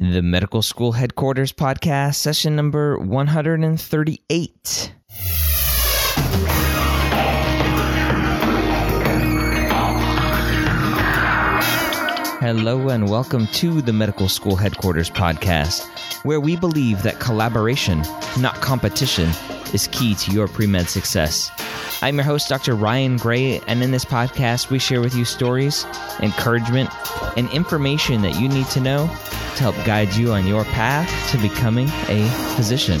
The Medical School Headquarters Podcast, session number 138. Hello, and welcome to the Medical School Headquarters Podcast, where we believe that collaboration, not competition, is key to your pre med success. I'm your host, Dr. Ryan Gray, and in this podcast, we share with you stories, encouragement, and information that you need to know to help guide you on your path to becoming a physician.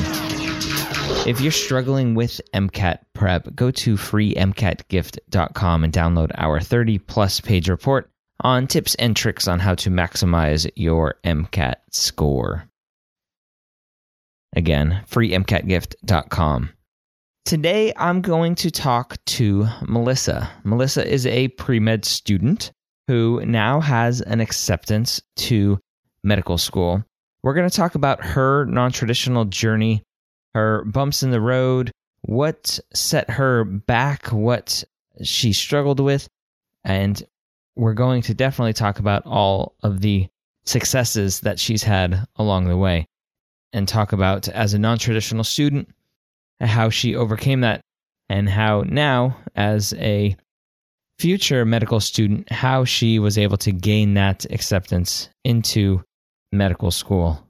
If you're struggling with MCAT prep, go to freemcatgift.com and download our 30 plus page report on tips and tricks on how to maximize your MCAT score. Again, freemcatgift.com. Today, I'm going to talk to Melissa. Melissa is a pre med student who now has an acceptance to medical school. We're going to talk about her non traditional journey, her bumps in the road, what set her back, what she struggled with, and we're going to definitely talk about all of the successes that she's had along the way and talk about as a non traditional student how she overcame that and how now as a future medical student how she was able to gain that acceptance into medical school.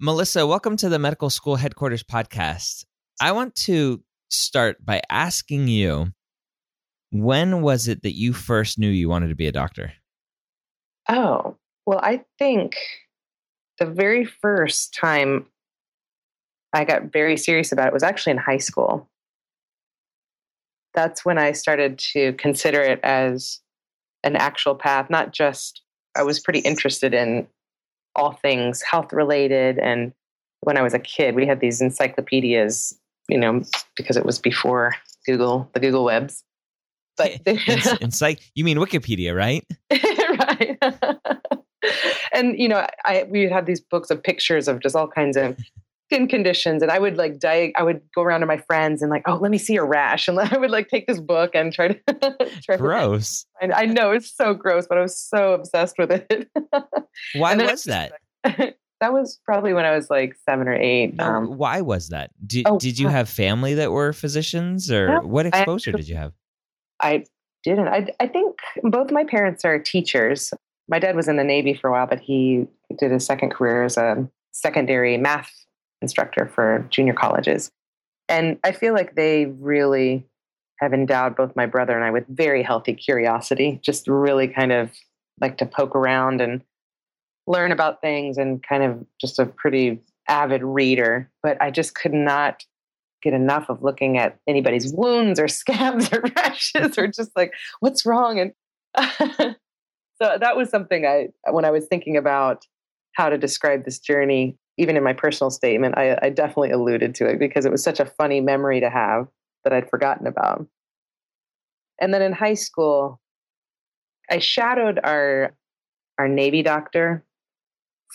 Melissa welcome to the medical school headquarters podcast. I want to start by asking you when was it that you first knew you wanted to be a doctor oh well i think the very first time I got very serious about it was actually in high school. That's when I started to consider it as an actual path, not just, I was pretty interested in all things health related. And when I was a kid, we had these encyclopedias, you know, because it was before Google, the Google webs. But Encyc- you mean Wikipedia, right? right. and you know, I we had these books of pictures of just all kinds of skin conditions and i would like die i would go around to my friends and like oh let me see your rash and i would like take this book and try to try gross. to, I, I know it's so gross but i was so obsessed with it. Why was that? that was probably when i was like seven or eight no, um, why was that? Did, oh, did you have family that were physicians or what exposure I, did you have i didn't I, I think both my parents are teachers my dad was in the navy for a while but he did his second career as a secondary math instructor for junior colleges. And I feel like they really have endowed both my brother and I with very healthy curiosity, just really kind of like to poke around and learn about things and kind of just a pretty avid reader. But I just could not get enough of looking at anybody's wounds or scabs or rashes or just like, what's wrong? And so that was something I, when I was thinking about how to describe this journey, even in my personal statement, I, I definitely alluded to it because it was such a funny memory to have that I'd forgotten about. And then in high school, I shadowed our our Navy doctor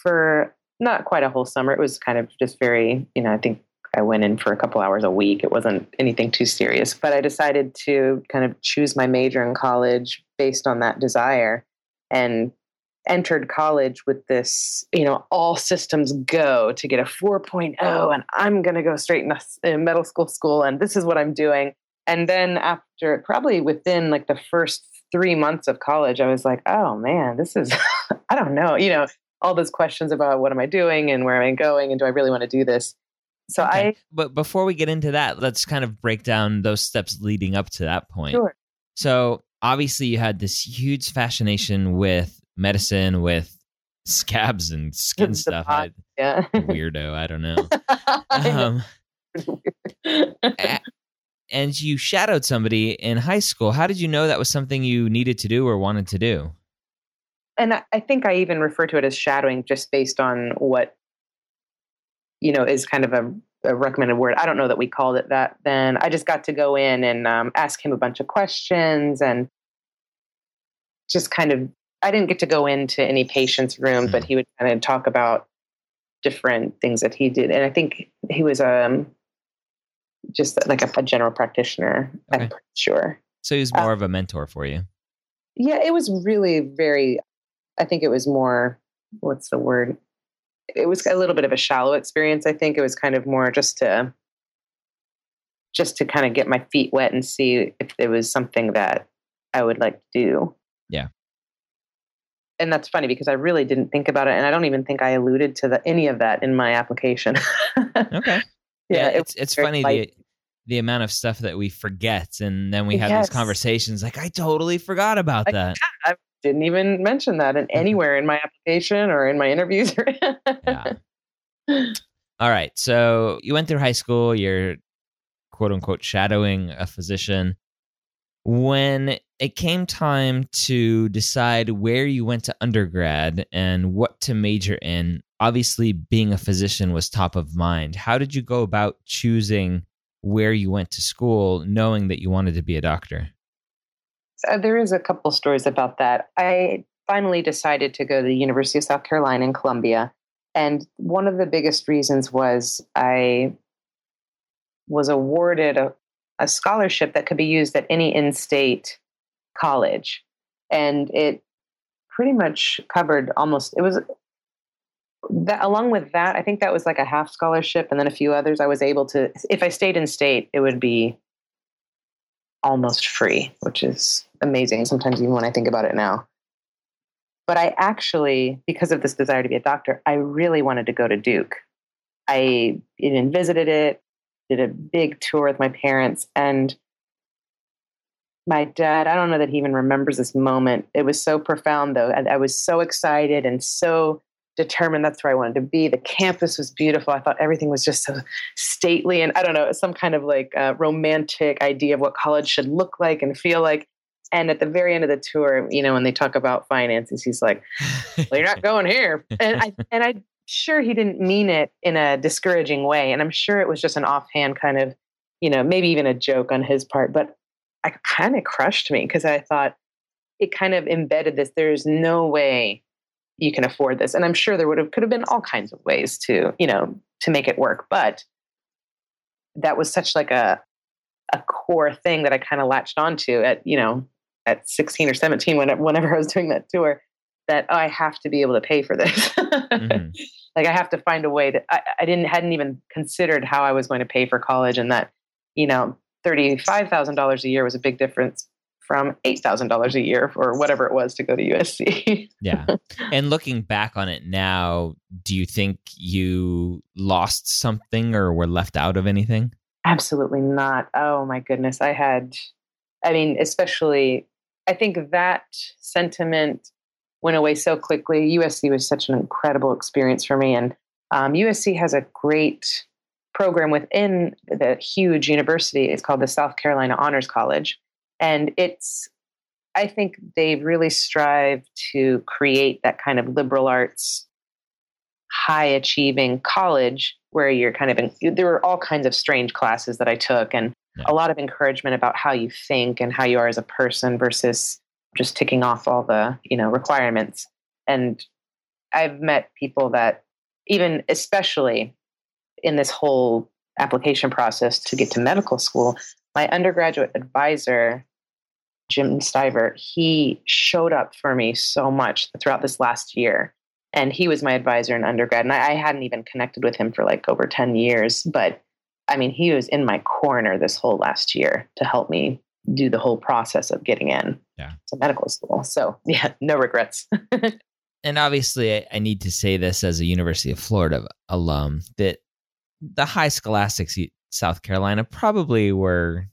for not quite a whole summer. It was kind of just very, you know, I think I went in for a couple hours a week. It wasn't anything too serious, but I decided to kind of choose my major in college based on that desire. And entered college with this, you know, all systems go to get a 4.0 and I'm going to go straight in medical school school and this is what I'm doing. And then after probably within like the first 3 months of college I was like, "Oh man, this is I don't know, you know, all those questions about what am I doing and where am I going and do I really want to do this?" So Okay. I But before we get into that, let's kind of break down those steps leading up to that point. sure. So obviously, you had this huge fascination with medicine, with scabs and skin stuff. pot. I, Yeah. weirdo, I don't know. Know. Um, a- and you shadowed somebody in high school. How did you know that was something you needed to do or wanted to do? and I, I think I even refer to it as shadowing just based on what you know is kind of a, a recommended word. I don't know that we called it that then. I just got to go in and um, ask him a bunch of questions and just kind of. I didn't get to go into any patient's room, Hmm. but he would kind of talk about different things that he did, and I think he was um just like a, a general practitioner. Okay. I'm pretty sure. So he was Uh, more of a mentor for you. Yeah, it was really very. I think it was more. What's the word? It was a little bit of a shallow experience. I think it was kind of more just to, just to kind of get my feet wet and see if there was something that I would like to do. Yeah. And that's funny because I really didn't think about it, and I don't even think I alluded to the, any of that in my application. Okay. yeah, it it's it's funny light. the the amount of stuff that we forget, and then we have Yes. these conversations. Like I totally forgot about Like, that. Didn't even mention that in mm-hmm. anywhere in my application or in my interviews. Yeah. All right. So you went through high school. You're quote unquote shadowing a physician. When it came time to decide where you went to undergrad and what to major in, obviously being a physician was top of mind. How did you go about choosing where you went to school, knowing that you wanted to be a doctor? So there is a couple stories about that. I finally decided to go to the University of South Carolina in Columbia. And one of the biggest reasons was I was awarded a, a scholarship that could be used at any in state college. And it pretty much covered almost, it was that along with that, I think that was like a half scholarship and then a few others I was able to, if I stayed in state, it would be almost free, which is amazing sometimes, even when I think about it now. But I actually, because of this desire to be a doctor, I really wanted to go to Duke. I even visited it, did a big tour with my parents, and my dad, I don't know that he even remembers this moment. It was so profound, though. I, I was so excited and so determined that's where I wanted to be. The campus was beautiful. I thought everything was just so stately and I don't know, some kind of like uh, romantic idea of what college should look like and feel like. And at the very end of the tour, you know, when they talk about finances, he's like, "Well, you're not going here," and I and I'm sure he didn't mean it in a discouraging way, and I'm sure it was just an offhand kind of, you know, maybe even a joke on his part. But I kind of crushed me because I thought it kind of embedded this. There's no way you can afford this, and I'm sure there would have could have been all kinds of ways to, you know, to make it work, but that was such like a a core thing that I kind of latched onto at, you know, at 16 or 17, whenever, whenever I was doing that tour, that oh, I have to be able to pay for this. Mhm. Like I have to find a way that I, I didn't hadn't even considered how I was going to pay for college, and that you know, thirty five thousand dollars a year was a big difference from eight thousand dollars a year or whatever it was to go to USC. Yeah. And looking back on it now, do you think you lost something or were left out of anything? Absolutely not. Oh my goodness. I had, I mean, especially, I think that sentiment went away so quickly. USC was such an incredible experience for me. And um, USC has a great program within the huge university. It's called the South Carolina Honors College. And it's, I think they really strive to create that kind of liberal arts, high achieving college where you're kind of in, there were all kinds of strange classes that I took and Yeah. a lot of encouragement about how you think and how you are as a person versus just ticking off all the, you know, requirements. And I've met people that even especially in this whole application process to get to medical school, my undergraduate advisor, Jim Stiver, he showed up for me so much throughout this last year. And he was my advisor in undergrad. And I, I hadn't even connected with him for like over 10 years. But I mean, he was in my corner this whole last year to help me do the whole process of getting in Yeah. to medical school. So, yeah, no regrets. And obviously, I, I need to say this as a University of Florida alum that the high scholastics South Carolina probably were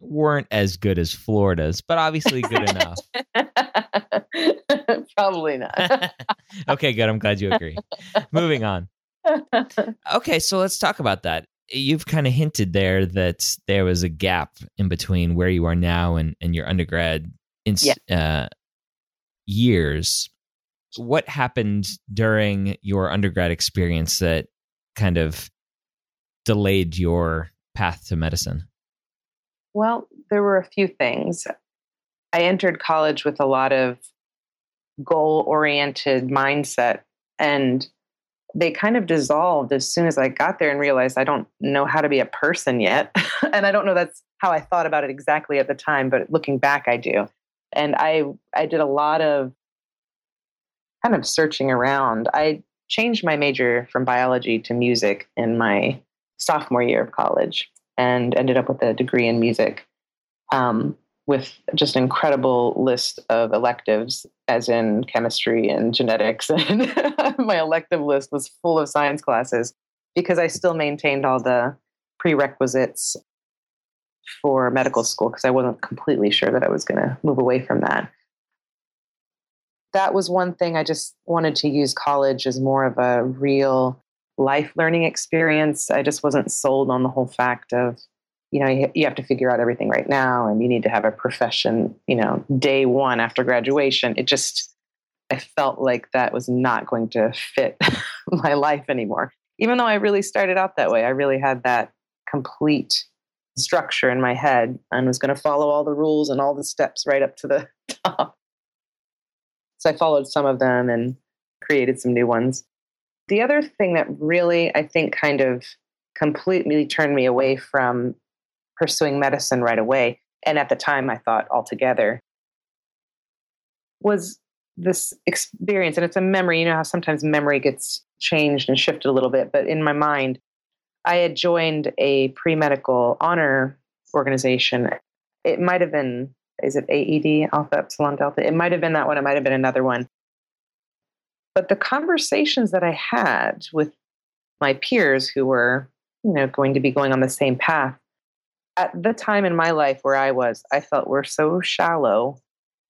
weren't as good as Florida's, but obviously good enough. probably not. okay, good. I'm glad you agree. Moving on. Okay, so let's talk about that. You've kind of hinted there that there was a gap in between where you are now and, and your undergrad in, yeah. uh, years. What happened during your undergrad experience that kind of delayed your path to medicine? Well, there were a few things. I entered college with a lot of goal oriented mindset, and they kind of dissolved as soon as I got there and realized I don't know how to be a person yet. and I don't know that's how I thought about it exactly at the time, but looking back, I do. And I, I did a lot of kind of searching around. I changed my major from biology to music in my sophomore year of college and ended up with a degree in music um, with just an incredible list of electives, as in chemistry and genetics. And my elective list was full of science classes because I still maintained all the prerequisites for medical school because I wasn't completely sure that I was going to move away from that. That was one thing I just wanted to use college as more of a real life learning experience. I just wasn't sold on the whole fact of, you know, you, have to figure out everything right now and you need to have a profession, you know, day one after graduation. It just, I felt like that was not going to fit my life anymore. Even though I really started out that way, I really had that complete structure in my head and was going to follow all the rules and all the steps right up to the top. So I followed some of them and created some new ones. The other thing that really, I think, kind of completely turned me away from pursuing medicine right away, and at the time I thought altogether, was this experience. And it's a memory. You know how sometimes memory gets changed and shifted a little bit, but in my mind, I had joined a pre medical honor organization. It might have been, is it AED, Alpha Epsilon Delta? It might have been that one. It might have been another one. But the conversations that I had with my peers who were, you know, going to be going on the same path, at the time in my life where I was, I felt we're so shallow.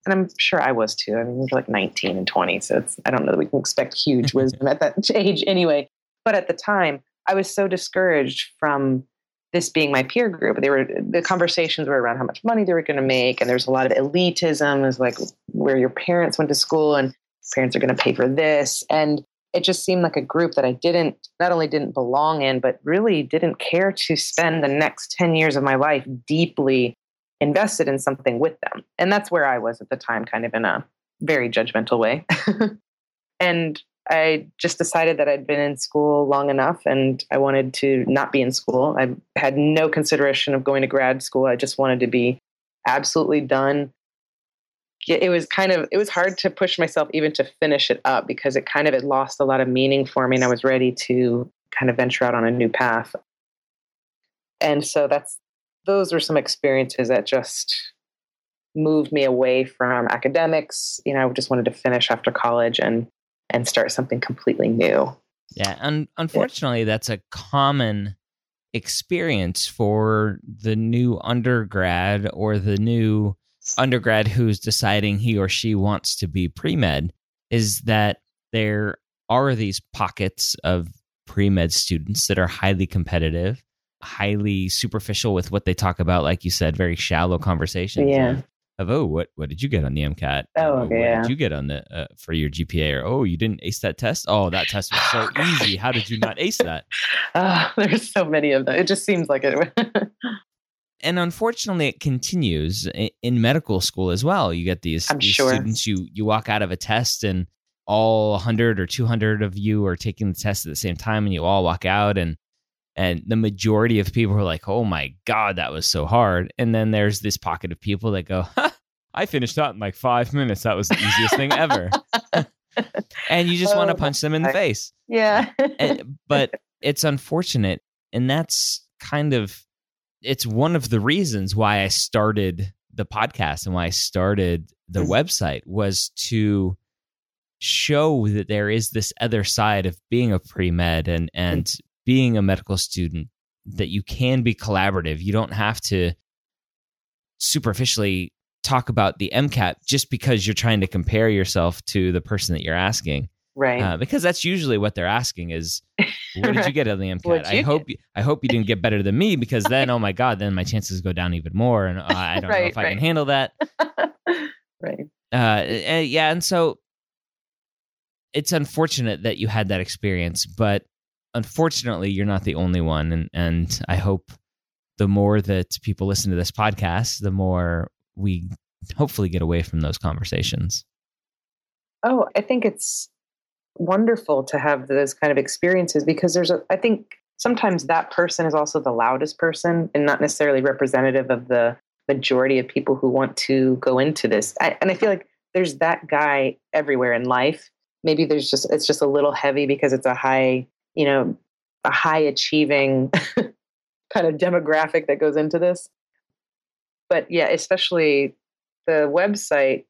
And I'm sure I was too. I mean, we are like 19 and 20. So it's, I don't know that we can expect huge wisdom at that age anyway. But at the time, I was so discouraged from this being my peer group. They were the conversations were around how much money they were going to make, and there's a lot of elitism. Is like where your parents went to school, and parents are going to pay for this. And it just seemed like a group that I didn't, not only didn't belong in, but really didn't care to spend the next 10 years of my life deeply invested in something with them. And that's where I was at the time, kind of in a very judgmental way. and I just decided that I'd been in school long enough and I wanted to not be in school. I had no consideration of going to grad school. I just wanted to be absolutely done it was kind of it was hard to push myself even to finish it up because it kind of had lost a lot of meaning for me and i was ready to kind of venture out on a new path. And so that's those were some experiences that just moved me away from academics. You know i just wanted to finish after college and and start something completely new. Yeah and unfortunately yeah. that's a common experience for the new undergrad or the new undergrad who's deciding he or she wants to be pre med is that there are these pockets of pre med students that are highly competitive, highly superficial with what they talk about, like you said, very shallow conversations. Yeah. Of, oh, what what did you get on the MCAT? Oh, oh okay, what yeah. did you get on the uh, for your GPA? Or oh, you didn't ace that test. Oh, that test was so easy. How did you not ace that? Uh, there's so many of them. It just seems like it and unfortunately it continues in medical school as well. You get these, these sure. students you you walk out of a test and all 100 or 200 of you are taking the test at the same time and you all walk out and and the majority of people are like oh my god that was so hard. And then there's this pocket of people that go i finished that in like five minutes. That was the easiest thing ever. And you just oh, want to punch them in the face. Yeah. And, but it's unfortunate and that's kind of it's one of the reasons why I started the podcast and why I started the mm-hmm. website was to show that there is this other side of being a pre med and and mm-hmm. being a medical student that you can be collaborative. You don't have to superficially talk about the MCAT just because you're trying to compare yourself to the person that you're asking. Right. Uh, because that's usually what they're asking is what did you get on the MCAT? I hope you, I hope you didn't get better than me because then oh my god, then my chances go down even more and uh, I don't know Right, if I can handle that. right. Uh, uh, yeah, and so it's unfortunate that you had that experience, but unfortunately, you're not the only one, and and I hope the more that people listen to this podcast, the more we hopefully get away from those conversations. Oh, I think it's wonderful to have those kind of experiences because there's a, I think sometimes that person is also the loudest person and not necessarily representative of the majority of people who want to go into this. I, and I feel like there's that guy everywhere in life. Maybe there's just, it's just a little heavy because it's a high, you know, a high achieving kind of demographic that goes into this. But yeah, especially the website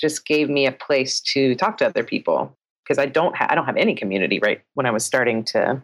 just gave me a place to talk to other people because I don't ha- I don't have any community right when I was starting to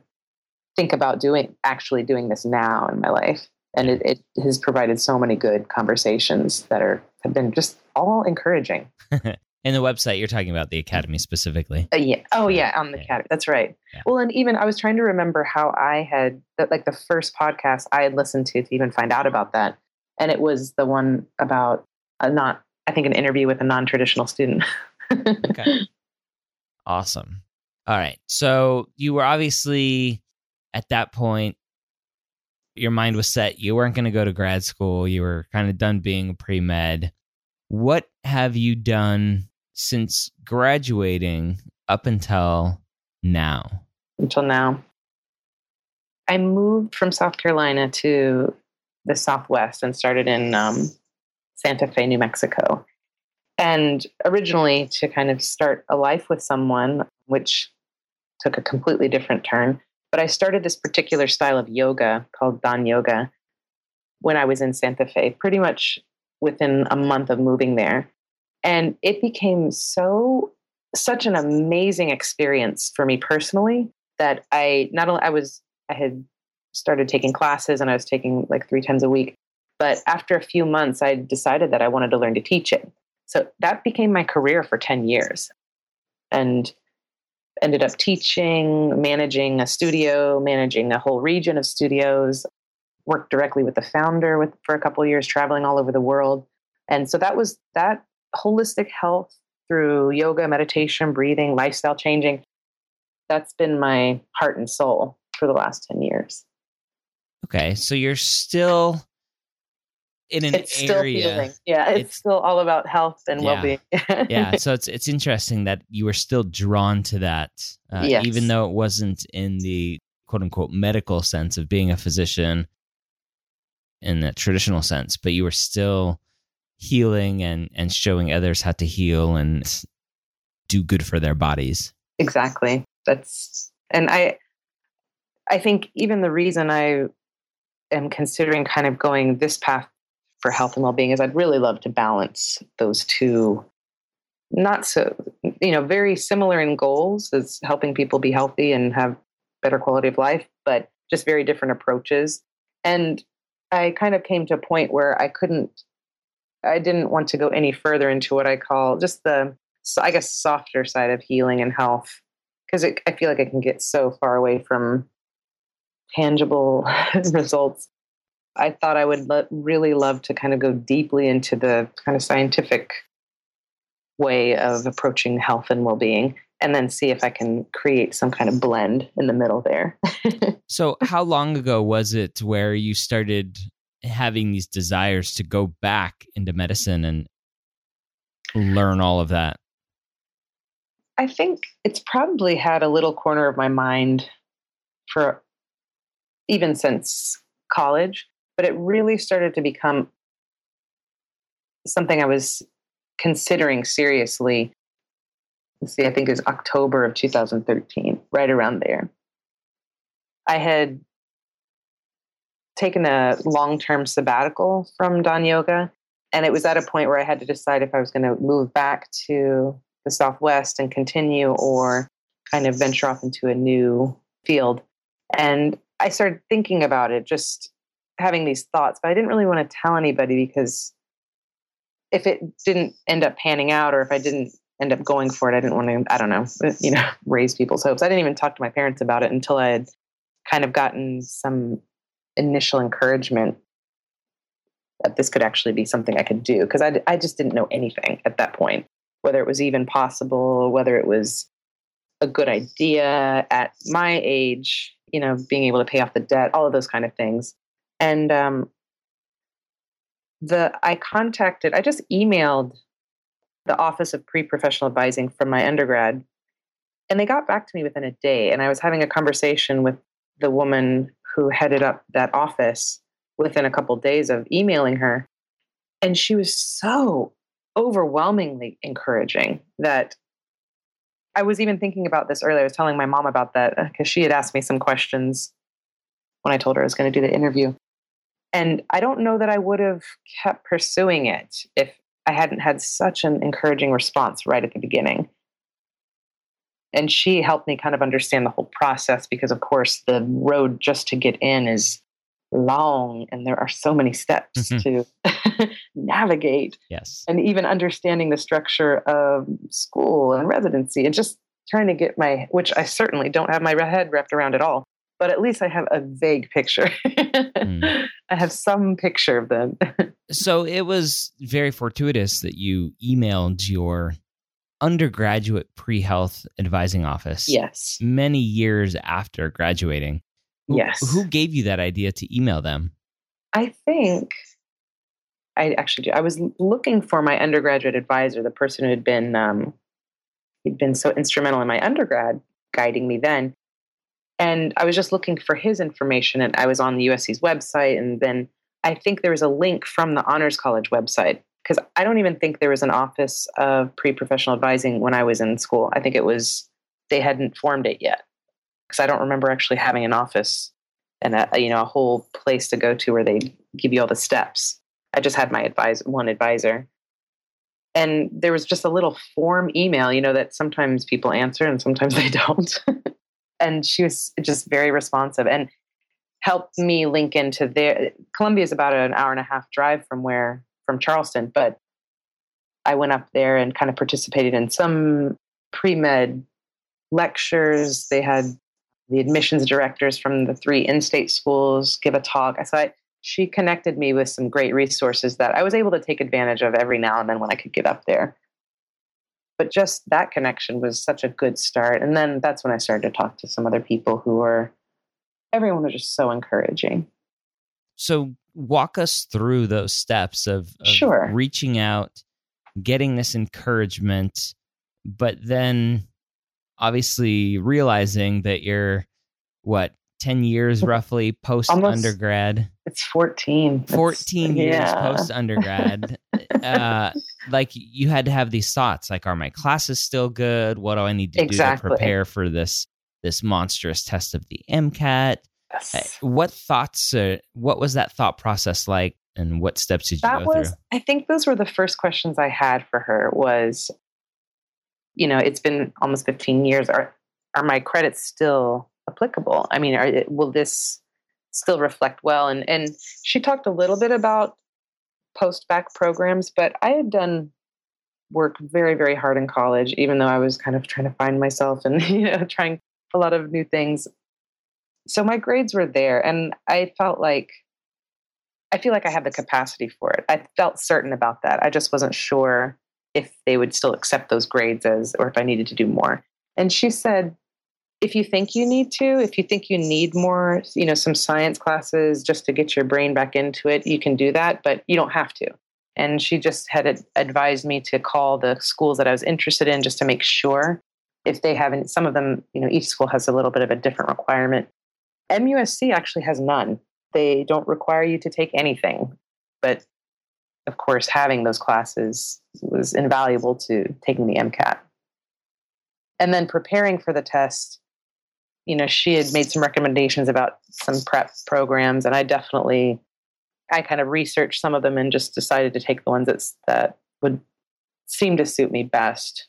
think about doing actually doing this now in my life and it, it has provided so many good conversations that are have been just all encouraging In the website, you're talking about the academy specifically. Uh, yeah oh yeah on the Yeah. cat that's right Yeah. well and even I was trying to remember how I had like the first podcast I had listened to to even find out about that and it was the one about a not I think an interview with a non-traditional student Okay. awesome. All right. So you were obviously at that point, your mind was set. You weren't going to go to grad school. You were kind of done being a pre med. What have you done since graduating up until now? until now. I moved from South Carolina to the Southwest and started in um, Santa Fe, New Mexico. And originally to kind of start a life with someone, which took a completely different turn. But I started this particular style of yoga called Dahn Yoga when I was in Santa Fe, pretty much within a month of moving there. And it became so, such an amazing experience for me personally that I not only I was I had started taking classes and I was taking like three times a week, but after a few months I decided that I wanted to learn to teach it. So that became my career for 10 years. And ended up teaching, managing a studio, managing a whole region of studios, worked directly with the founder with for a couple years traveling all over the world. And so that was that holistic health through yoga, meditation, breathing, lifestyle changing that's been my heart and soul for the last 10 years. Okay. So you're still in an it's still area. Yeah, it's, It's- still all about health and Yeah. well-being. yeah. So it's it's interesting that you were still drawn to that, uh, Yes. even though it wasn't in the quote unquote medical sense of being a physician in the traditional sense, but you were still healing and and showing others how to heal and do good for their bodies. exactly. That's and I I think even the reason I am considering kind of going this path for health and well-being is I'd really love to balance those two. Not so you know very similar in goals as helping people be healthy and have better quality of life but just very different approaches. And i kind of came to a point where i couldn't i didn't want to go any further into what i call just the i guess softer side of healing and health because i feel like I can get so far away from tangible results i thought i would lo- really love to kind of go deeply into the kind of scientific way of approaching health and well-being and then see if i can create some kind of blend in the middle there So how long ago was it where you started having these desires to go back into medicine and learn all of that? I think it's probably had a little corner of my mind for even since college, but it really started to become something I was considering seriously. Let's see, I think it was October of 2013, right around there. I had taken a long term sabbatical from Dahn Yoga, and it was at a point where I had to decide if I was going to move back to the Southwest and continue or kind of venture off into a new field. And I started thinking about it, just having these thoughts, but I didn't really want to tell anybody because if it didn't end up panning out or if I didn't end up going for it, I didn't want to, I don't know, uh, you know, raise people's hopes. I didn't even talk to my parents about it until I had kind of gotten some initial encouragement that this could actually be something I could do because I, I just didn't know anything at that point, whether it was even possible, whether it was a good idea at my age, you know, being able to pay off the debt, all of those kind of things. And um, the I contacted, I just emailed the Office of Pre-Professional Advising from my undergrad, and they got back to me within a day. And I was having a conversation with the woman who headed up that office within a couple of days of emailing her, and she was so overwhelmingly encouraging that I was even thinking about this earlier. I was telling my mom about that because she had asked me some questions when I told her I was going to do the interview. And I don't know that I would have kept pursuing it if I hadn't had such an encouraging response right at the beginning. And she helped me kind of understand the whole process because, of course, the road just to get in is long and there are so many steps mm-hmm. to navigate. Yes. And even understanding the structure of school and residency and just trying to get my, which I certainly don't have my head wrapped around at all, but at least I have a vague picture. mm. I have some picture of them. so it was very fortuitous that you emailed your undergraduate pre health advising office. Yes. Many years after graduating. Yes. Who gave you that idea to email them? I think I actually do. I was looking for my undergraduate advisor, the person who had been um, he'd been so instrumental in my undergrad, guiding me then. And I was just looking for his information, and I was on the USC's website, and then I think there was a link from the Honors College website because I don't even think there was an office of pre-professional advising when I was in school. I think it was they hadn't formed it yet because I don't remember actually having an office and a, you know a whole place to go to where they give you all the steps. I just had my advisor, one advisor, and there was just a little form email, you know, that sometimes people answer and sometimes they don't. And she was just very responsive and helped me link into there. Columbia is about an hour and a half drive from where from Charleston, but I went up there and kind of participated in some pre med lectures. They had the admissions directors from the three in-state schools give a talk. So I, she connected me with some great resources that I was able to take advantage of every now and then when I could get up there. But just that connection was such a good start. And then that's when I started to talk to some other people who were, everyone was just so encouraging. So walk us through those steps of, of sure. reaching out, getting this encouragement, but then obviously realizing that you're what 10 years roughly post undergrad it's 14 14 it's, years yeah. post undergrad uh like you had to have these thoughts like are my classes still good what do i need to exactly. do to prepare for this this monstrous test of the mcat yes. Uh, what thoughts uh, what was that thought process like and what steps did you that go was, through i think those were the first questions i had for her was you know, it's been almost 15 years. Are are my credits still applicable? I mean, are, will this still reflect well? And and she talked a little bit about post bac programs, but I had done work very very hard in college, even though I was kind of trying to find myself and you know trying a lot of new things. So my grades were there, and I felt like I feel like I had the capacity for it. I felt certain about that. I just wasn't sure if they would still accept those grades as, or if I needed to do more. And she said, if you think you need to, if you think you need more, you know, some science classes just to get your brain back into it, you can do that, but you don't have to. And she just had advised me to call the schools that I was interested in just to make sure if they haven't, some of them, you know, each school has a little bit of a different requirement. MUSC actually has none. They don't require you to take anything, but of course, having those classes was invaluable to taking the MCAT. And then preparing for the test, you know, she had made some recommendations about some prep programs, and I definitely, I kind of researched some of them and just decided to take the ones that that would seem to suit me best.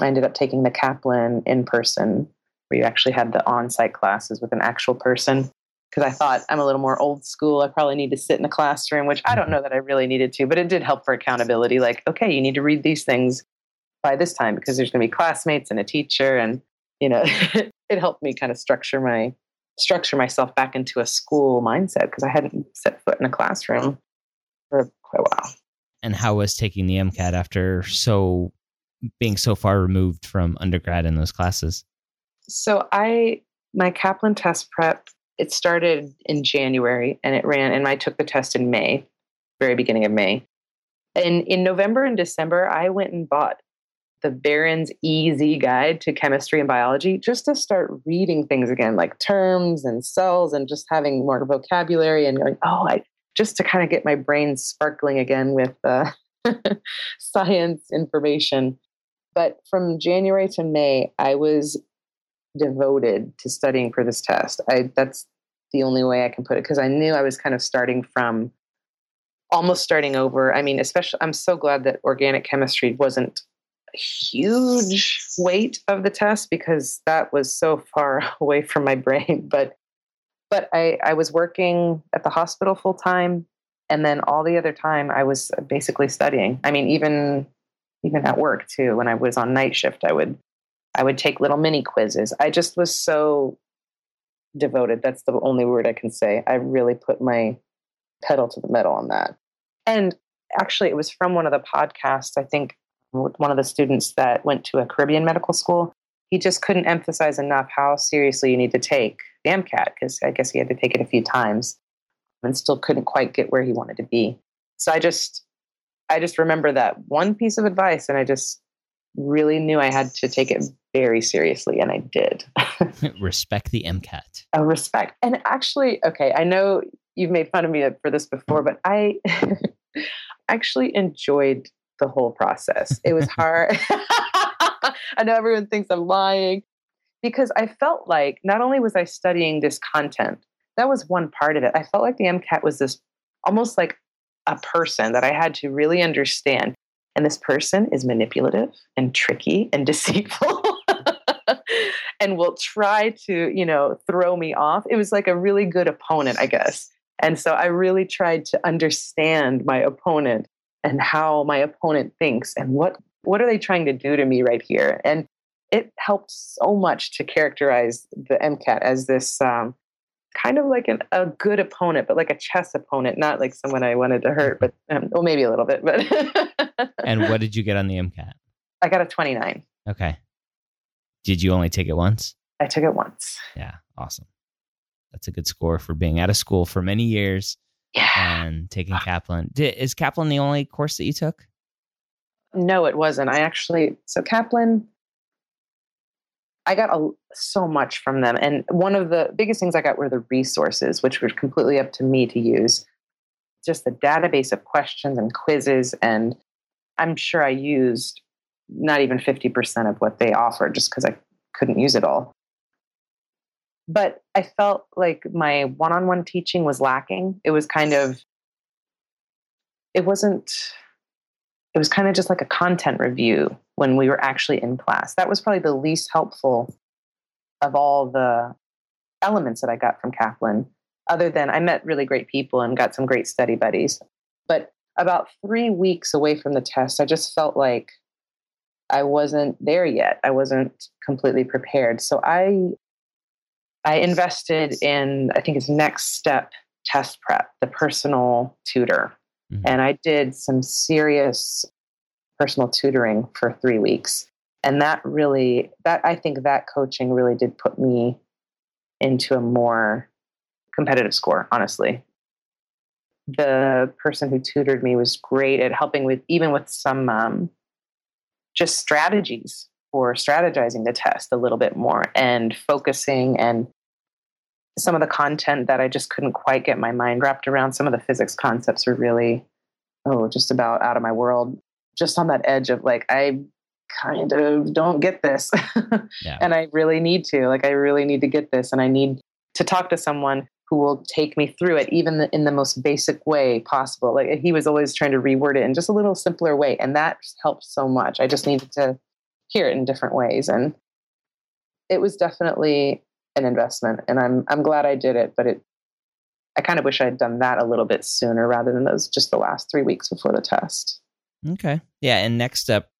I ended up taking the Kaplan in person where you actually had the on site classes with an actual person. Because I thought I'm a little more old school. I probably need to sit in a classroom, which I don't know that I really needed to, but it did help for accountability. Like, okay, you need to read these things by this time because there's going to be classmates and a teacher. And, you know, it helped me kind of structure my structure myself back into a school mindset because I hadn't set foot in a classroom for quite a while. And how was taking the MCAT after so being so far removed from undergrad in those classes? So I my Kaplan test prep it started in January and it ran and I took the test in May, very beginning of May. And in November and December I went and bought the Barron's Easy Guide to Chemistry and Biology just to start reading things again, like terms and cells, and just having more vocabulary and going, oh, I just to kind of get my brain sparkling again with uh, science information. But from January to May, I was devoted to studying for this test. I that's the only way I can put it because I knew I was kind of starting from almost starting over. I mean, especially I'm so glad that organic chemistry wasn't huge weight of the test because that was so far away from my brain. But but I, I was working at the hospital full time and then all the other time I was basically studying. I mean, even even at work too, when I was on night shift, I would I would take little mini quizzes. I just was so devoted. That's the only word I can say. I really put my pedal to the metal on that. And actually, it was from one of the podcasts. I think with one of the students that went to a Caribbean medical school. He just couldn't emphasize enough how seriously you need to take the MCAT because I guess he had to take it a few times and still couldn't quite get where he wanted to be. So I just, I just remember that one piece of advice, and I just really knew I had to take it very seriously, and I did. respect the MCAT. Oh, respect. And actually, okay, I know you've made fun of me for this before, but I actually enjoyed the whole process. It was hard. I know everyone thinks I'm lying because I felt like not only was I studying this content, that was one part of it. I felt like the MCAT was this almost like a person that I had to really understand. And this person is manipulative and tricky and deceitful. and will try to, you know, throw me off. It was like a really good opponent, I guess. And so I really tried to understand my opponent and how my opponent thinks and what what are they trying to do to me right here? And it helped so much to characterize the mcat as this um, kind of like an, a good opponent but like a chess opponent not like someone i wanted to hurt but um, well maybe a little bit but and what did you get on the mcat i got a 29 okay. Did you only take it once? I took it once. Yeah awesome. That's a good score for being out of school for many years yeah. and taking Kaplan. Did, is Kaplan the only course that you took? No, it wasn't. I actually, so Kaplan, I got a, so much from them. And one of the biggest things I got were the resources, which were completely up to me to use. Just the database of questions and quizzes. And I'm sure I used not even 50% of what they offered just because I couldn't use it all but I felt like my one on one teaching was lacking. It was kind of, it wasn't, it was kind of just like a content review when we were actually in class. That was probably the least helpful of all the elements that I got from Kaplan, other than I met really great people and got some great study buddies. But about three weeks away from the test, I just felt like I wasn't there yet. I wasn't completely prepared. So I I invested in, I think it's Next Step Test Prep, the personal tutor. Mm-hmm. And I did some serious personal tutoring for three weeks. And that really, that I think that coaching really did put me into a more competitive score, honestly. The person who tutored me was great at helping with even with some um, just strategies for strategizing the test a little bit more and focusing and some of the content that I just couldn't quite get my mind wrapped around. Some of the physics concepts were really, oh, just about out of my world. Just on that edge of like, I kind of don't get this. yeah. And I really need to. Like, I really need to get this. And I need to talk to someone who will take me through it, even in the most basic way possible. Like, he was always trying to reword it in just a little simpler way. And that helped so much. I just needed to hear it in different ways. And it was definitely an investment and I'm I'm glad I did it, but it I kind of wish I had done that a little bit sooner rather than those just the last three weeks before the test. Okay. Yeah. And Next Step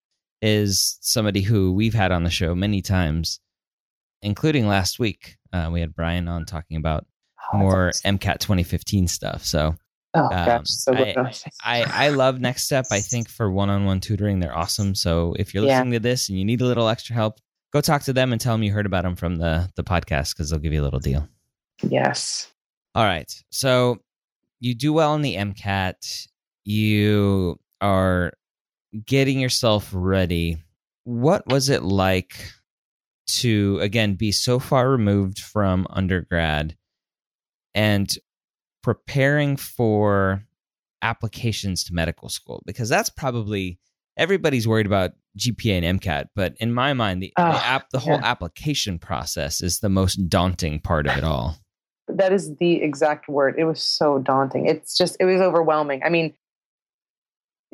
is somebody who we've had on the show many times, including last week. Uh, we had Brian on talking about oh, more awesome. MCAT 2015 stuff. So, oh, um, gosh, so I, I, I, love Next Step. I think for one on one tutoring, they're awesome. So, if you're listening yeah. to this and you need a little extra help, go talk to them and tell them you heard about them from the, the podcast because they'll give you a little deal. Yes. All right. So, you do well in the MCAT. You are getting yourself ready. What was it like to, again, be so far removed from undergrad and preparing for applications to medical school? Because that's probably everybody's worried about GPA and MCAT, but in my mind, the, the, app, the whole yeah. application process is the most daunting part of it all. That is the exact word. It was so daunting. It's just, it was overwhelming. I mean,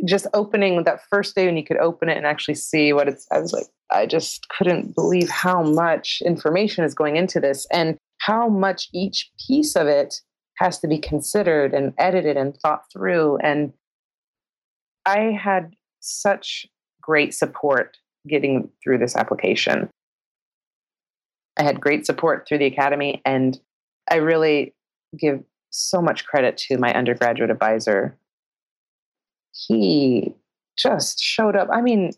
just opening that first day when you could open it and actually see what it's, I was like, I just couldn't believe how much information is going into this and how much each piece of it has to be considered and edited and thought through. And I had such great support getting through this application. I had great support through the academy, and I really give so much credit to my undergraduate advisor, he just showed up. I mean,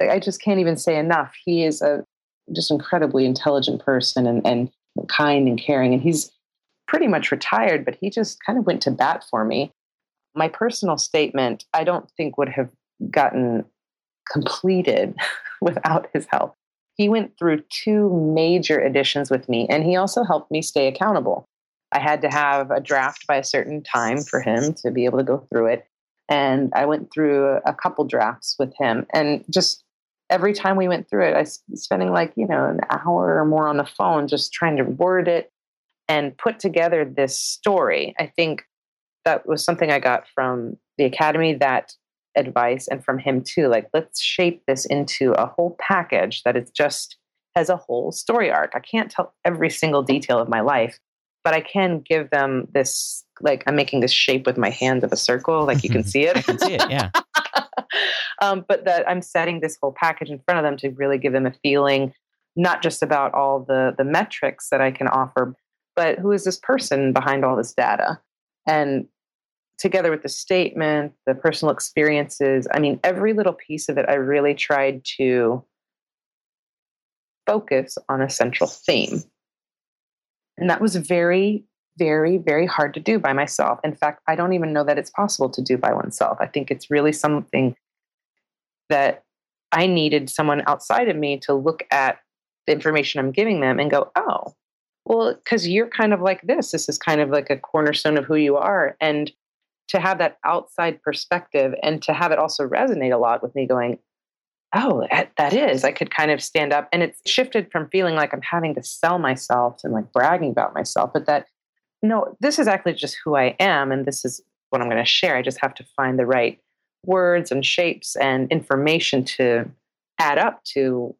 I just can't even say enough. He is a just incredibly intelligent person and, and kind and caring. And he's pretty much retired, but he just kind of went to bat for me. My personal statement, I don't think would have gotten completed without his help. He went through two major editions with me, and he also helped me stay accountable. I had to have a draft by a certain time for him to be able to go through it. And I went through a couple drafts with him. And just every time we went through it, I was spending like, you know, an hour or more on the phone just trying to word it and put together this story. I think that was something I got from the academy that advice and from him too. Like, let's shape this into a whole package that is just has a whole story arc. I can't tell every single detail of my life, but I can give them this like I'm making this shape with my hands of a circle, like you can see it. I can see it, yeah. um, but that I'm setting this whole package in front of them to really give them a feeling, not just about all the the metrics that I can offer, but who is this person behind all this data? And together with the statement, the personal experiences, I mean, every little piece of it, I really tried to focus on a central theme. And that was very very, very hard to do by myself. In fact, I don't even know that it's possible to do by oneself. I think it's really something that I needed someone outside of me to look at the information I'm giving them and go, oh, well, because you're kind of like this. This is kind of like a cornerstone of who you are. And to have that outside perspective and to have it also resonate a lot with me going, oh, that is, I could kind of stand up. And it's shifted from feeling like I'm having to sell myself and like bragging about myself, but that no, this is actually just who I am, and this is what I'm going to share. I just have to find the right words and shapes and information to add up to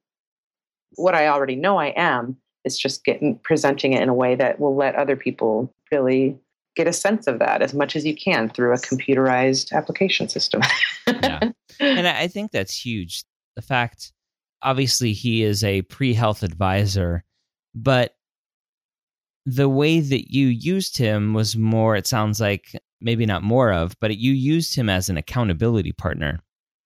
what I already know I am. It's just getting presenting it in a way that will let other people really get a sense of that as much as you can through a computerized application system. yeah. And I think that's huge. The fact, obviously, he is a pre health advisor, but the way that you used him was more, it sounds like maybe not more of, but you used him as an accountability partner.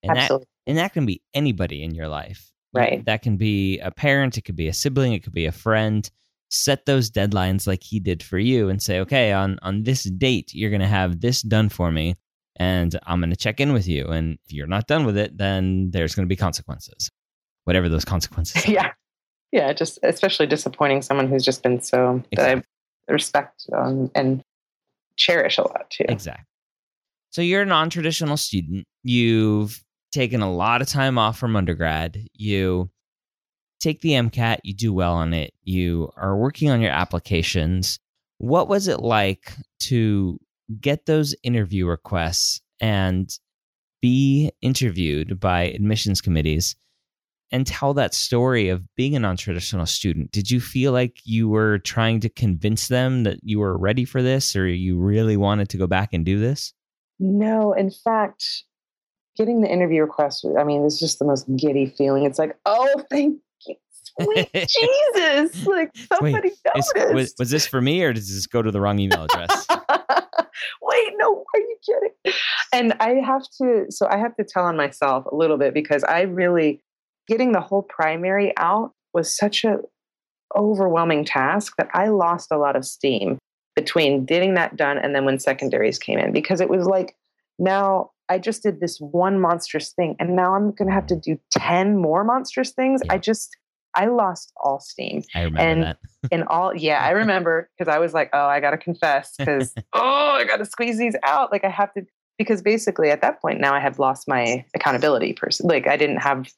And Absolutely. that and that can be anybody in your life. Right. That can be a parent, it could be a sibling, it could be a friend. Set those deadlines like he did for you and say, okay, on, on this date, you're going to have this done for me and I'm going to check in with you. And if you're not done with it, then there's going to be consequences, whatever those consequences yeah yeah, just especially disappointing someone who's just been so exactly. that I respect um, and cherish a lot too. Exactly. So you're a non-traditional student. You've taken a lot of time off from undergrad. You take the MCAT, you do well on it. You are working on your applications. What was it like to get those interview requests and be interviewed by admissions committees and tell that story of being a non-traditional student did you feel like you were trying to convince them that you were ready for this or you really wanted to go back and do this no in fact getting the interview request i mean it's just the most giddy feeling. It's like oh thank you sweet jesus. Like somebody Wait, noticed. Was, was this for me or does this go to the wrong email address? Wait no are you kidding? And i have to so i have to tell on myself a little bit because i really getting the whole primary out was such a overwhelming task that I lost a lot of steam between getting that done and then when secondaries came in because it was like now I just did this one monstrous thing and now I'm going to have to do 10 more monstrous things. Yeah. I just I lost all steam. I remember and, that. and all yeah, I remember because I was like, "Oh, I got to confess cuz oh, I got to squeeze these out like I have to because basically at that point now I had lost my accountability person. Like I didn't have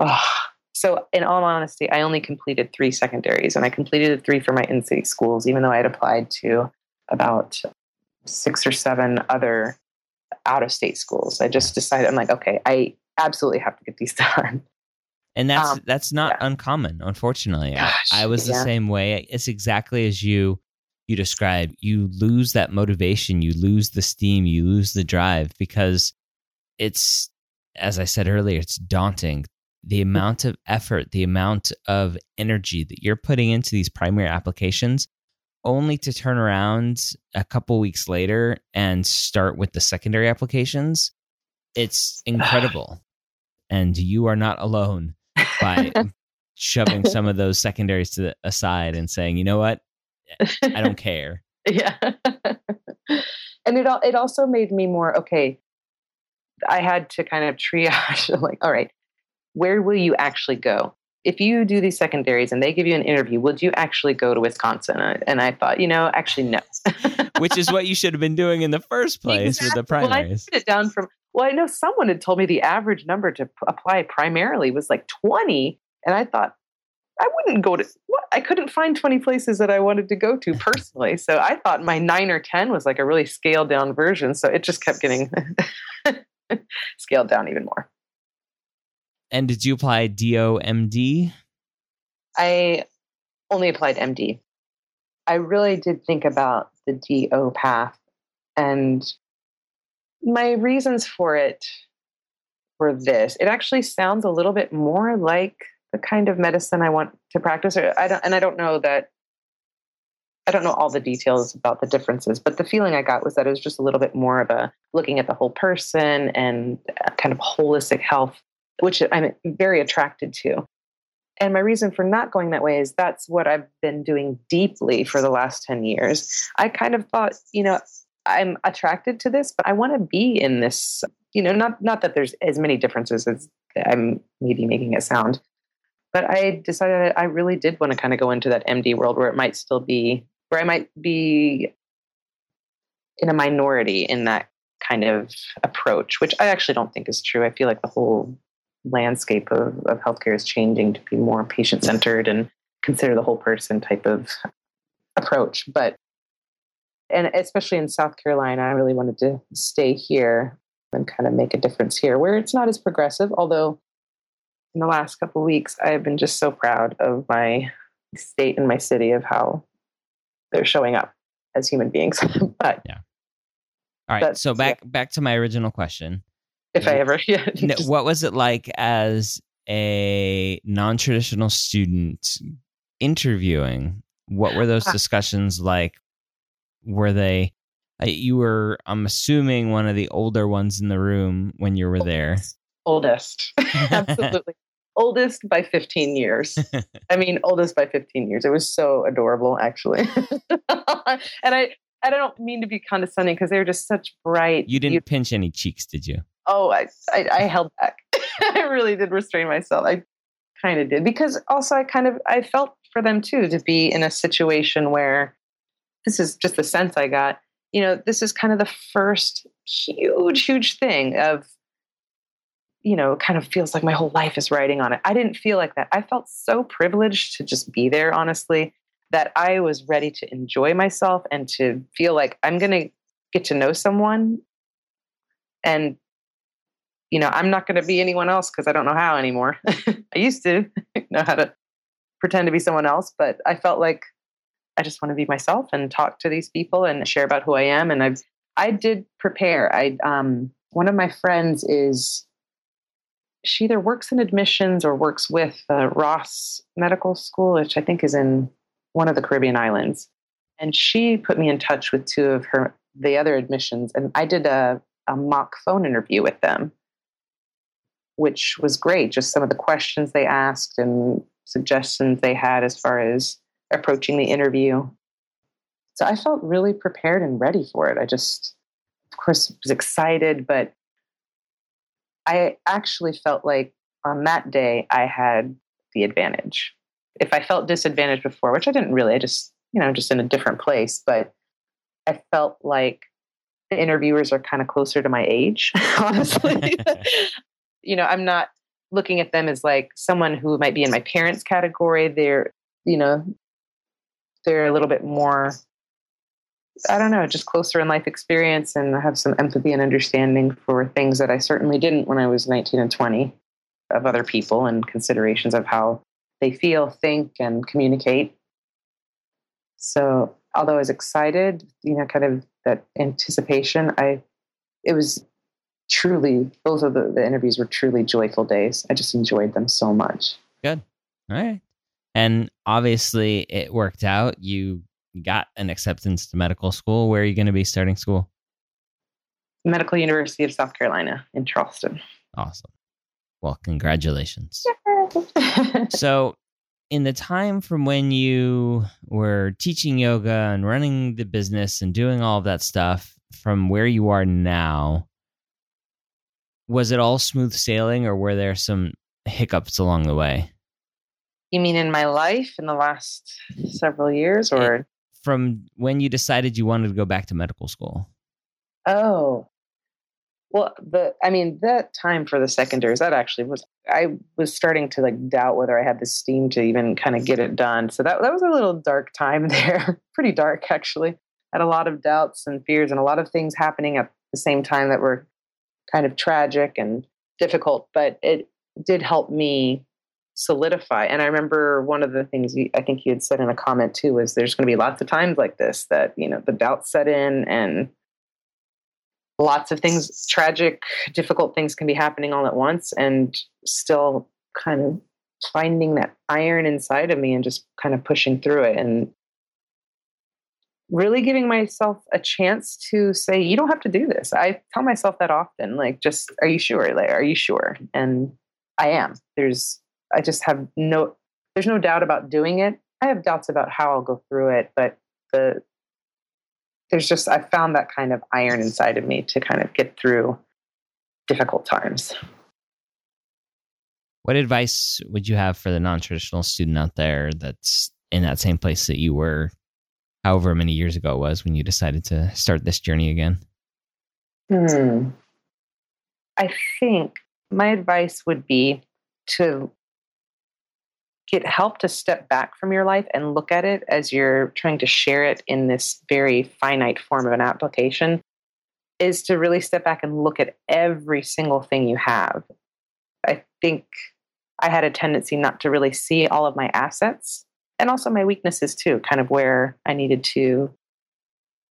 Oh. So, in all honesty, I only completed three secondaries, and I completed three for my in-city schools, even though I had applied to about six or seven other out-of-state schools. I just decided, I'm like, okay, I absolutely have to get these done. And that's um, that's not yeah. uncommon, unfortunately. Gosh, I, I, was the yeah. same way. It's exactly as you you describe. You lose that motivation, you lose the steam, you lose the drive because it's as I said earlier, it's daunting the amount of effort, the amount of energy that you're putting into these primary applications, only to turn around a couple weeks later and start with the secondary applications, it's incredible. and you are not alone by shoving some of those secondaries to the aside and saying, you know what? I don't care. Yeah. and it it also made me more okay. I had to kind of triage like, all right, where will you actually go? If you do these secondaries and they give you an interview, would you actually go to Wisconsin? Uh, and I thought, you know, actually, no. Which is what you should have been doing in the first place exactly. with the primaries. Well, I put it down from, well, I know someone had told me the average number to apply primarily was like 20. And I thought, I wouldn't go to what I couldn't find 20 places that I wanted to go to personally. So I thought my nine or 10 was like a really scaled down version. So it just kept getting scaled down even more. And did you apply DOMD? I only applied MD. I really did think about the DO path. And my reasons for it were this it actually sounds a little bit more like the kind of medicine I want to practice. I don't, and I don't know that I don't know all the details about the differences, but the feeling I got was that it was just a little bit more of a looking at the whole person and kind of holistic health which I'm very attracted to. And my reason for not going that way is that's what I've been doing deeply for the last 10 years. I kind of thought, you know, I'm attracted to this, but I want to be in this, you know, not not that there's as many differences as I'm maybe making it sound. But I decided I really did want to kind of go into that MD world where it might still be where I might be in a minority in that kind of approach, which I actually don't think is true. I feel like the whole landscape of, of healthcare is changing to be more patient centered and consider the whole person type of approach. But and especially in South Carolina, I really wanted to stay here and kind of make a difference here, where it's not as progressive. Although in the last couple weeks, I've been just so proud of my state and my city of how they're showing up as human beings. but yeah. All right. So back yeah. back to my original question if I ever. Yeah. what was it like as a non-traditional student interviewing? What were those ah. discussions like? Were they? You were, I'm assuming, one of the older ones in the room when you were there. Oldest, absolutely oldest by 15 years. I mean, oldest by 15 years. It was so adorable, actually. and I, I don't mean to be condescending because they were just such bright. You didn't pinch any cheeks, did you? Oh, I, I, I held back. I really did restrain myself. I kind of did because also I kind of I felt for them too to be in a situation where this is just the sense I got. You know, this is kind of the first huge, huge thing of you know, kind of feels like my whole life is riding on it. I didn't feel like that. I felt so privileged to just be there, honestly, that I was ready to enjoy myself and to feel like I'm going to get to know someone and you know, I'm not going to be anyone else because I don't know how anymore. I used to know how to pretend to be someone else, but I felt like I just want to be myself and talk to these people and share about who I am. And I've, I did prepare. I, um, one of my friends is, she either works in admissions or works with uh, Ross Medical School, which I think is in one of the Caribbean islands. And she put me in touch with two of her, the other admissions. And I did a, a mock phone interview with them which was great. Just some of the questions they asked and suggestions they had as far as approaching the interview. So I felt really prepared and ready for it. I just, of course, was excited, but I actually felt like on that day I had the advantage. If I felt disadvantaged before, which I didn't really, I just, you know, just in a different place, but I felt like the interviewers are kind of closer to my age, honestly. you know, I'm not looking at them as like someone who might be in my parents' category. They're, you know, they're a little bit more, I don't know, just closer in life experience and have some empathy and understanding for things that I certainly didn't when I was 19 and 20 of other people and considerations of how they feel, think, and communicate. So, although I was excited, you know, kind of that anticipation, I, it was truly both of the, the interviews were truly joyful days. I just enjoyed them so much. Good. All right. And obviously it worked out. You got an acceptance to medical school. Where are you going to be starting school? Medical university of south carolina in charleston. Awesome. Well congratulations. So in the time from when you were teaching yoga and running the business and doing all of that stuff from where you are now was it all smooth sailing or were there some hiccups along the way? You mean in my life in the last several years or from when you decided you wanted to go back to medical school? Oh. Well, the I mean that time for the secondaries that actually was I was starting to like doubt whether I had the steam to even kind of get it done. So that that was a little dark time there. Pretty dark actually. Had a lot of doubts and fears and a lot of things happening at the same time that were kind of tragic and difficult, but it did help me solidify. And I remember one of the things you, I think you had said in a comment too was there's going to be lots of times like this that, you know, the doubts set in and lots of things, tragic, difficult things can be happening all at once and still kind of finding that iron inside of me and just kind of pushing through it. And really giving myself a chance to say, you don't have to do this. I tell myself that often, like, just, are you sure? Like, are you sure? And I am. There's, I just have no, there's no doubt about doing it. I have doubts about how I'll go through it, but the, there's just, I found that kind of iron inside of me to kind of get through difficult times. What advice would you have for the non traditional student out there that's in that same place that you were however many years ago it was when you decided to start this journey again? Hmm. I think my advice would be to get help to step back from your life and look at it as you're trying to share it in this very finite form of an application is to really step back and look at every single thing you have. I think I had a tendency not to really see all of my assets and also my weaknesses too, kind of where I needed to,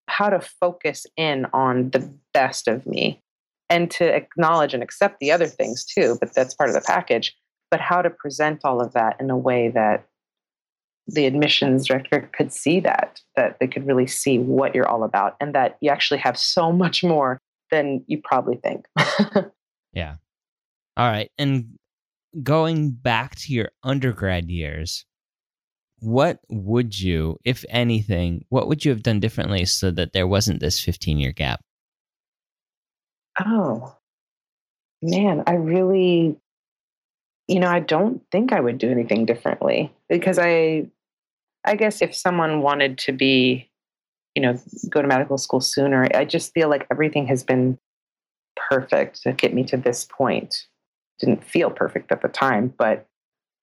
how to focus in on the best of me and to acknowledge and accept the other things too, but that's part of the package. But how to present all of that in a way that the admissions director could see that, that they could really see what you're all about, and that you actually have so much more than you probably think. yeah. All right. And going back to your undergrad years, what would you, if anything, what would you have done differently so that there wasn't this 15 year gap? Oh, man, I really, you know, I don't think I would do anything differently because I, I guess if someone wanted to be, you know, go to medical school sooner, I just feel like everything has been perfect to get me to this point. Didn't feel perfect at the time, but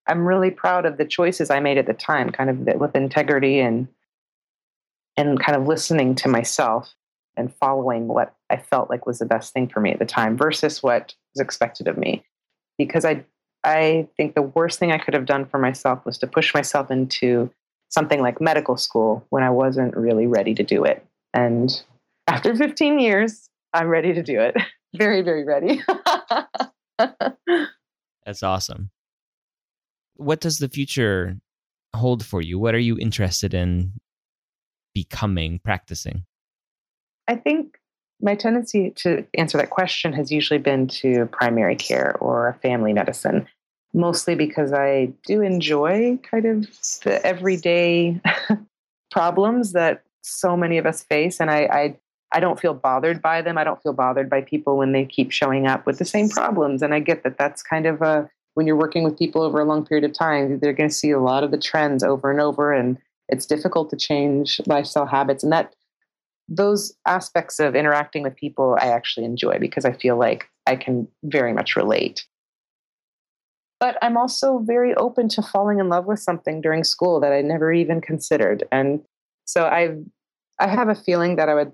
I'm really proud of the choices I made at the time, kind of with integrity and and kind of listening to myself and following what I felt like was the best thing for me at the time versus what was expected of me. Because I I think the worst thing I could have done for myself was to push myself into something like medical school when I wasn't really ready to do it. And after 15 years, I'm ready to do it. very, very ready. That's awesome. What does the future hold for you? What are you interested in becoming, practicing? I think my tendency to answer that question has usually been to primary care or family medicine, mostly because I do enjoy kind of the everyday problems that so many of us face. And I, I, I don't feel bothered by them. I don't feel bothered by people when they keep showing up with the same problems. And I get that that's kind of a, when you're working with people over a long period of time, they're going to see a lot of the trends over and over. And it's difficult to change lifestyle habits. And that, those aspects of interacting with people I actually enjoy because I feel like I can very much relate. But I'm also very open to falling in love with something during school that I never even considered. And so I I have a feeling that I would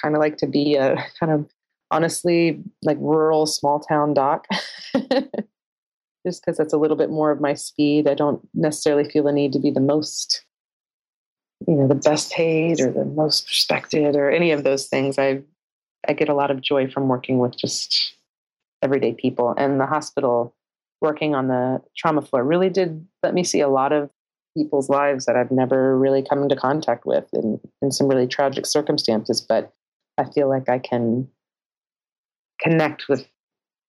kind of like to be a kind of honestly like rural small town doc. Just because that's a little bit more of my speed. I don't necessarily feel the need to be the most you know the best paid or the most respected or any of those things. I i get a lot of joy from working with just everyday people. And the hospital working on the trauma floor really did let me see a lot of people's lives that i've never really come into contact with in, in some really tragic circumstances. But i feel like i can connect with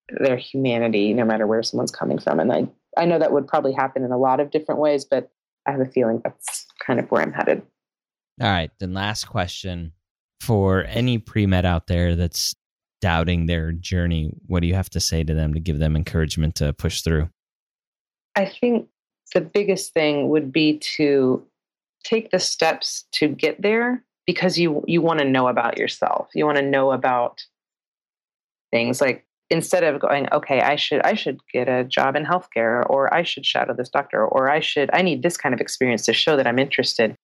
their humanity no matter where someone's coming from and i i know that would probably happen in a lot of different ways but I have a feeling that's kind of where I'm headed. All right. Then, last question for any pre med out there that's doubting their journey, what do you have to say to them to give them encouragement to push through? I think the biggest thing would be to take the steps to get there because you you want to know about yourself. You want to know about things like instead of going okay i should i should get a job in healthcare or i should shadow this doctor or i should i need this kind of experience to show that i'm interested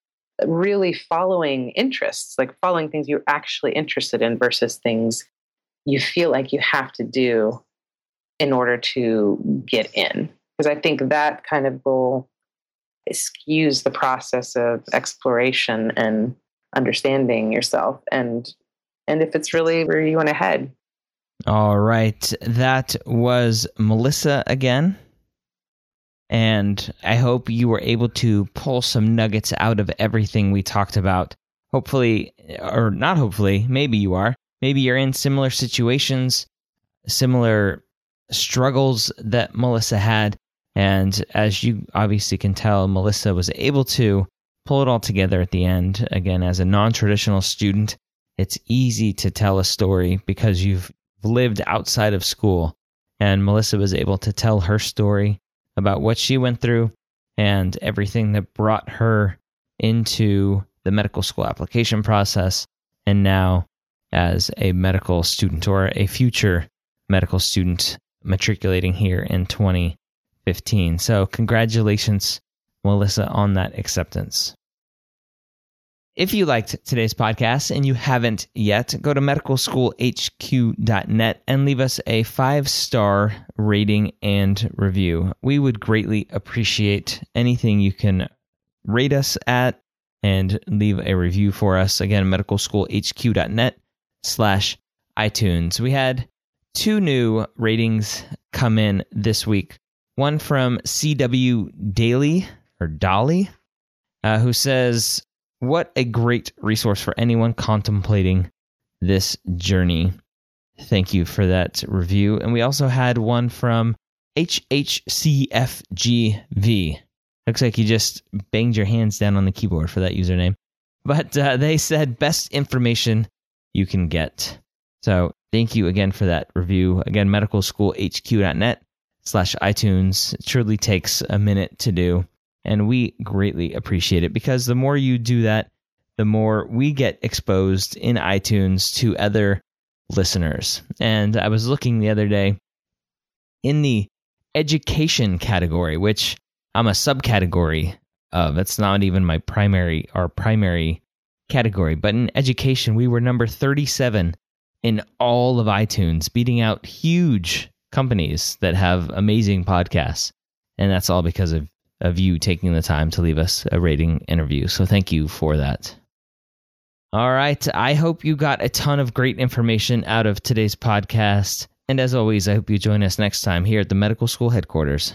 really following interests like following things you're actually interested in versus things you feel like you have to do in order to get in. Because i think that kind of will skews the process of exploration and understanding yourself and and if it's really where you want to head all right. That was Melissa again. And I hope you were able to pull some nuggets out of everything we talked about. Hopefully, or not hopefully, maybe you are. Maybe you're in similar situations, similar struggles that Melissa had. And as you obviously can tell, Melissa was able to pull it all together at the end. Again, as a non traditional student, it's easy to tell a story because you've lived outside of school. And Melissa was able to tell her story about what she went through and everything that brought her into the medical school application process. And now, as a medical student or a future medical student matriculating here in 2015. So, congratulations, Melissa, on that acceptance. If you liked today's podcast and you haven't yet, go to medicalschoolhq.net and leave us a five star rating and review. We would greatly appreciate anything you can rate us at and leave a review for us. Again, medicalschoolhq.net slash iTunes. We had two new ratings come in this week. One from CW Daily or Dolly, uh, who says, what a great resource for anyone contemplating this journey. Thank you for that review. And we also had one from HHCFGV. Looks like you just banged your hands down on the keyboard for that username. But uh, they said best information you can get. So thank you again for that review. Again, medicalschoolhq.net slash iTunes. It truly takes a minute to do. And we greatly appreciate it because the more you do that, the more we get exposed in iTunes to other listeners. And I was looking the other day in the education category, which I'm a subcategory of. It's not even my primary or primary category, but in education we were number 37 in all of iTunes, beating out huge companies that have amazing podcasts. And that's all because of, of you taking the time to leave us a rating interview. So thank you for that. All right. I hope you got a ton of great information out of today's podcast. And as always, I hope you join us next time here at the medical school headquarters.